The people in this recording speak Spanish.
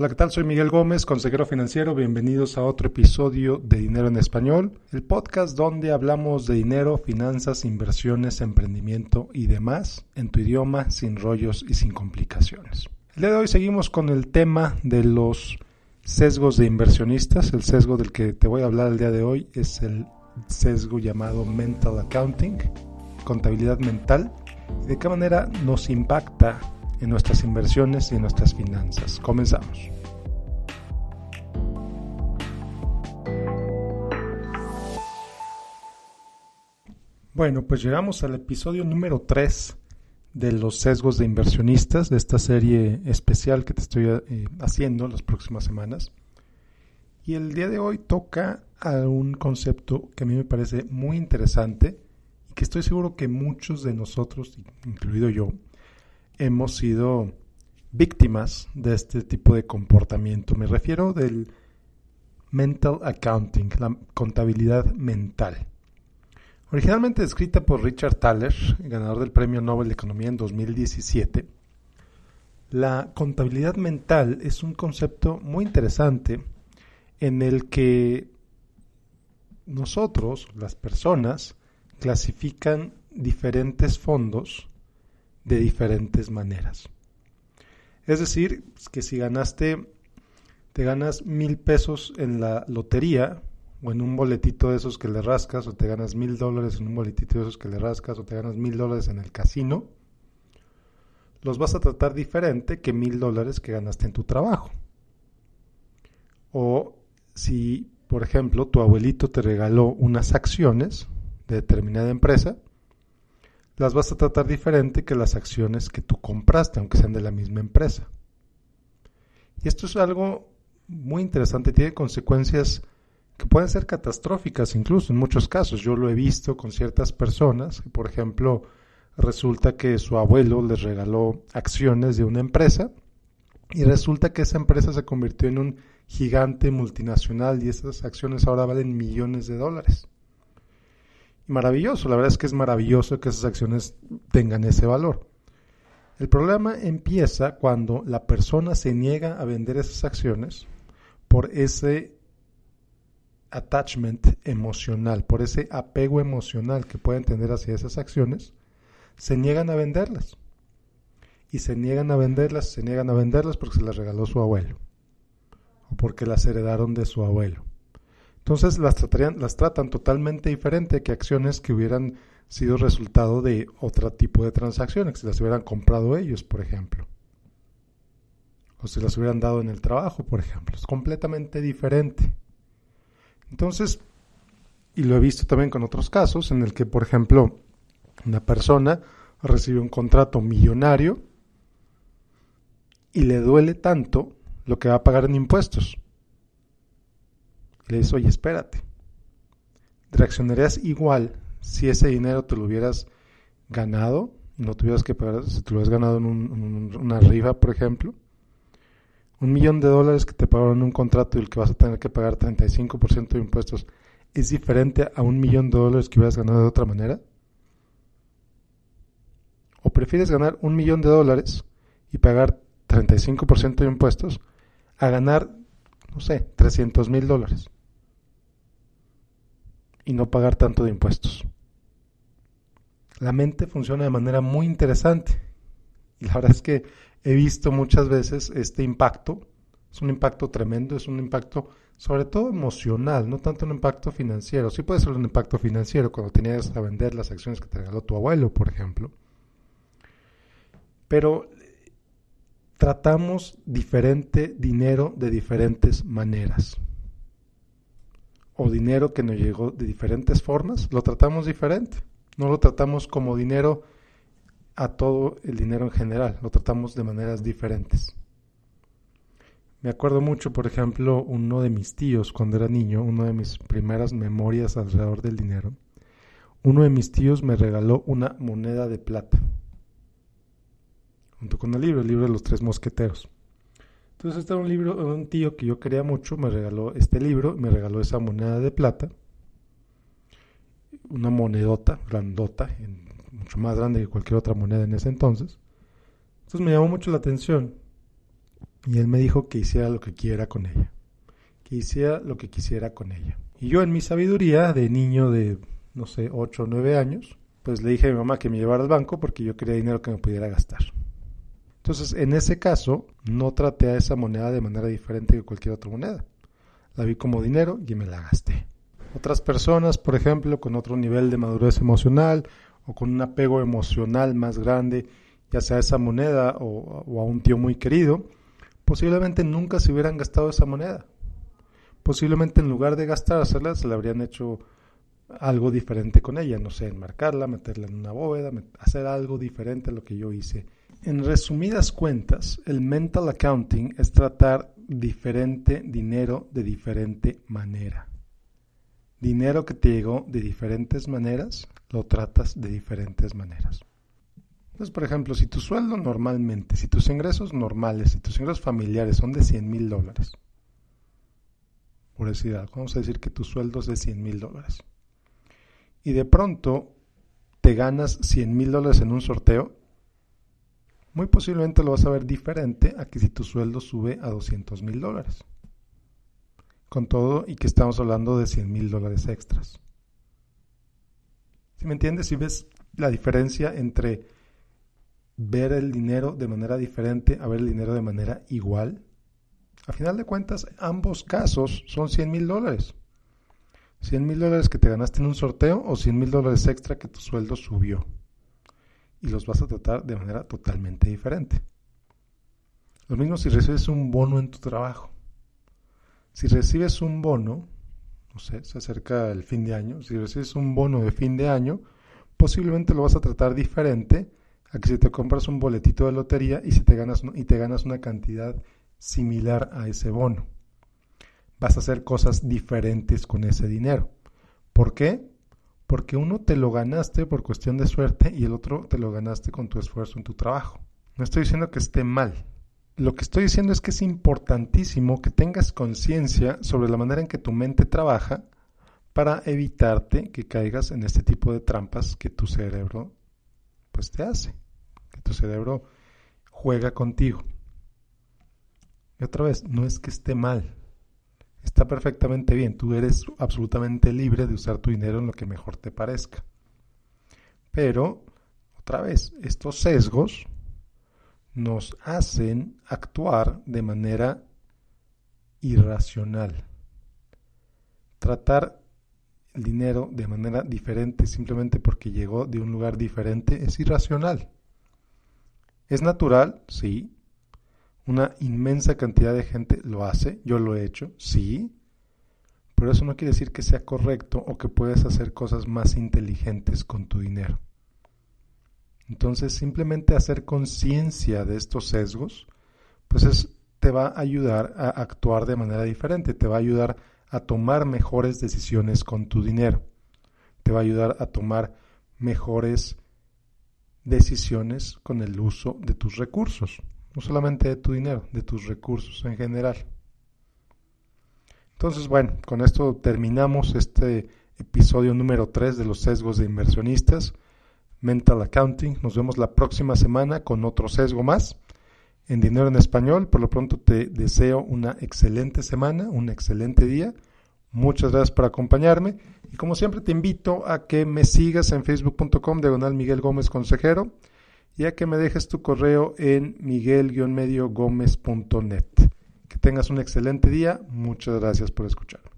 Hola, ¿qué tal? Soy Miguel Gómez, consejero financiero. Bienvenidos a otro episodio de Dinero en Español, el podcast donde hablamos de dinero, finanzas, inversiones, emprendimiento y demás en tu idioma, sin rollos y sin complicaciones. El día de hoy seguimos con el tema de los sesgos de inversionistas. El sesgo del que te voy a hablar el día de hoy es el sesgo llamado Mental Accounting, contabilidad mental, de qué manera nos impacta en nuestras inversiones y en nuestras finanzas. Comenzamos. Bueno, pues llegamos al episodio número 3 de los sesgos de inversionistas, de esta serie especial que te estoy eh, haciendo las próximas semanas. Y el día de hoy toca a un concepto que a mí me parece muy interesante y que estoy seguro que muchos de nosotros, incluido yo, hemos sido víctimas de este tipo de comportamiento. Me refiero del mental accounting, la contabilidad mental. Originalmente escrita por Richard Thaler, ganador del Premio Nobel de Economía en 2017, la contabilidad mental es un concepto muy interesante en el que nosotros, las personas, clasifican diferentes fondos de diferentes maneras. Es decir, que si ganaste, te ganas mil pesos en la lotería o en un boletito de esos que le rascas, o te ganas mil dólares en un boletito de esos que le rascas, o te ganas mil dólares en el casino, los vas a tratar diferente que mil dólares que ganaste en tu trabajo. O si, por ejemplo, tu abuelito te regaló unas acciones de determinada empresa, las vas a tratar diferente que las acciones que tú compraste, aunque sean de la misma empresa. Y esto es algo muy interesante, tiene consecuencias que pueden ser catastróficas incluso en muchos casos. Yo lo he visto con ciertas personas, por ejemplo, resulta que su abuelo les regaló acciones de una empresa y resulta que esa empresa se convirtió en un gigante multinacional y esas acciones ahora valen millones de dólares maravilloso, la verdad es que es maravilloso que esas acciones tengan ese valor. El problema empieza cuando la persona se niega a vender esas acciones por ese attachment emocional, por ese apego emocional que pueden tener hacia esas acciones, se niegan a venderlas. Y se niegan a venderlas, se niegan a venderlas porque se las regaló su abuelo o porque las heredaron de su abuelo. Entonces las, tratan totalmente diferente que acciones que hubieran sido resultado de otro tipo de transacciones, que si las hubieran comprado ellos, por ejemplo. O si las hubieran dado en el trabajo, por ejemplo. Es completamente diferente. Entonces, y lo he visto también con otros casos, en el que, por ejemplo, una persona recibe un contrato millonario y le duele tanto lo que va a pagar en impuestos le dices, oye, espérate. ¿Reaccionarías igual si ese dinero te lo hubieras ganado y no tuvieras que pagar, si te lo hubieras ganado en, una rifa, por ejemplo? Un millón de dólares que te pagaron en un contrato y el que vas a tener que pagar 35% de impuestos, ¿es diferente a un millón de dólares que hubieras ganado de otra manera? ¿O prefieres ganar un millón de dólares y pagar 35% de impuestos a ganar, no sé, 300 mil dólares? Y no pagar tanto de impuestos. La mente funciona de manera muy interesante y la verdad es que he visto muchas veces este impacto. Es un impacto tremendo, es un impacto sobre todo emocional, no tanto un impacto financiero. Sí puede ser un impacto financiero cuando tenías a vender las acciones que te regaló tu abuelo, por ejemplo. Pero tratamos diferente dinero de diferentes maneras o dinero que nos llegó de diferentes formas, lo tratamos diferente. No lo tratamos como dinero a todo el dinero en general, lo tratamos de maneras diferentes. Me acuerdo mucho, por ejemplo, uno de mis tíos cuando era niño, una de mis primeras memorias alrededor del dinero. Uno de mis tíos me regaló una moneda de plata, junto con el libro, el libro de los tres mosqueteros. Entonces este era un libro, un tío que yo quería mucho, me regaló este libro, me regaló esa moneda de plata, una monedota, grandota, mucho más grande que cualquier otra moneda en ese entonces. Entonces me llamó mucho la atención. Y él me dijo que hiciera lo que quiera con ella. Que hiciera lo que quisiera con ella. Y yo en mi sabiduría de niño de, no sé, 8 o 9 años, pues le dije a mi mamá que me llevara al banco porque yo quería dinero que me pudiera gastar. Entonces, en ese caso, no traté a esa moneda de manera diferente que cualquier otra moneda. La vi como dinero y me la gasté. Otras personas, por ejemplo, con otro nivel de madurez emocional o con un apego emocional más grande, ya sea a esa moneda o, a un tío muy querido, posiblemente nunca se hubieran gastado esa moneda. Posiblemente en lugar de gastársela, se le habrían hecho algo diferente con ella, no sé, enmarcarla, meterla en una bóveda, hacer algo diferente a lo que yo hice. En resumidas cuentas, el mental accounting es tratar diferente dinero de diferente manera. Dinero que te llegó de diferentes maneras, lo tratas de diferentes maneras. Entonces, por ejemplo, si tu sueldo normalmente, si tus ingresos normales, si tus ingresos familiares son de 100 mil dólares, por decir algo, vamos a decir que tu sueldo es de 100 mil dólares, y de pronto te ganas 100 mil dólares en un sorteo, muy posiblemente lo vas a ver diferente a que si tu sueldo sube a 200 mil dólares. Con todo y que estamos hablando de 100 mil dólares extras. ¿Sí me entiendes? Si ves la diferencia entre ver el dinero de manera diferente a ver el dinero de manera igual. A final de cuentas, ambos casos son 100 mil dólares. 100 mil dólares que te ganaste en un sorteo o 100 mil dólares extra que tu sueldo subió. Y los vas a tratar de manera totalmente diferente. Lo mismo si recibes un bono en tu trabajo. Si recibes un bono, no sé, se acerca el fin de año, si recibes un bono de fin de año, posiblemente lo vas a tratar diferente a que si te compras un boletito de lotería y, si te ganas, y te ganas una cantidad similar a ese bono vas a hacer cosas diferentes con ese dinero. ¿Por qué? Porque uno te lo ganaste por cuestión de suerte y el otro te lo ganaste con tu esfuerzo en tu trabajo. No estoy diciendo que esté mal. Lo que estoy diciendo es que es importantísimo que tengas conciencia sobre la manera en que tu mente trabaja para evitarte que caigas en este tipo de trampas que tu cerebro pues te hace, que tu cerebro juega contigo. Y otra vez, no es que esté mal, está perfectamente bien. Tú eres absolutamente libre de usar tu dinero en lo que mejor te parezca. Pero, otra vez, estos sesgos nos hacen actuar de manera irracional. Tratar el dinero de manera diferente simplemente porque llegó de un lugar diferente es irracional. ¿Es natural? Sí. Una inmensa cantidad de gente lo hace, yo lo he hecho, sí, pero eso no quiere decir que sea correcto o que puedas hacer cosas más inteligentes con tu dinero. Entonces, simplemente hacer conciencia de estos sesgos, pues te va a ayudar a actuar de manera diferente, te va a ayudar a tomar mejores decisiones con tu dinero, te va a ayudar a tomar mejores decisiones con el uso de tus recursos no solamente de tu dinero, de tus recursos en general. Entonces, bueno, con esto terminamos este episodio número 3 de los sesgos de inversionistas, Mental Accounting. Nos vemos la próxima semana con otro sesgo más en Dinero en Español. Por lo pronto te deseo una excelente semana, un excelente día. Muchas gracias por acompañarme y como siempre te invito a que me sigas en facebook.com diagonal Miguel Gómez Consejero ya que me dejes tu correo en miguel-medio Que tengas un excelente día. Muchas gracias por escuchar.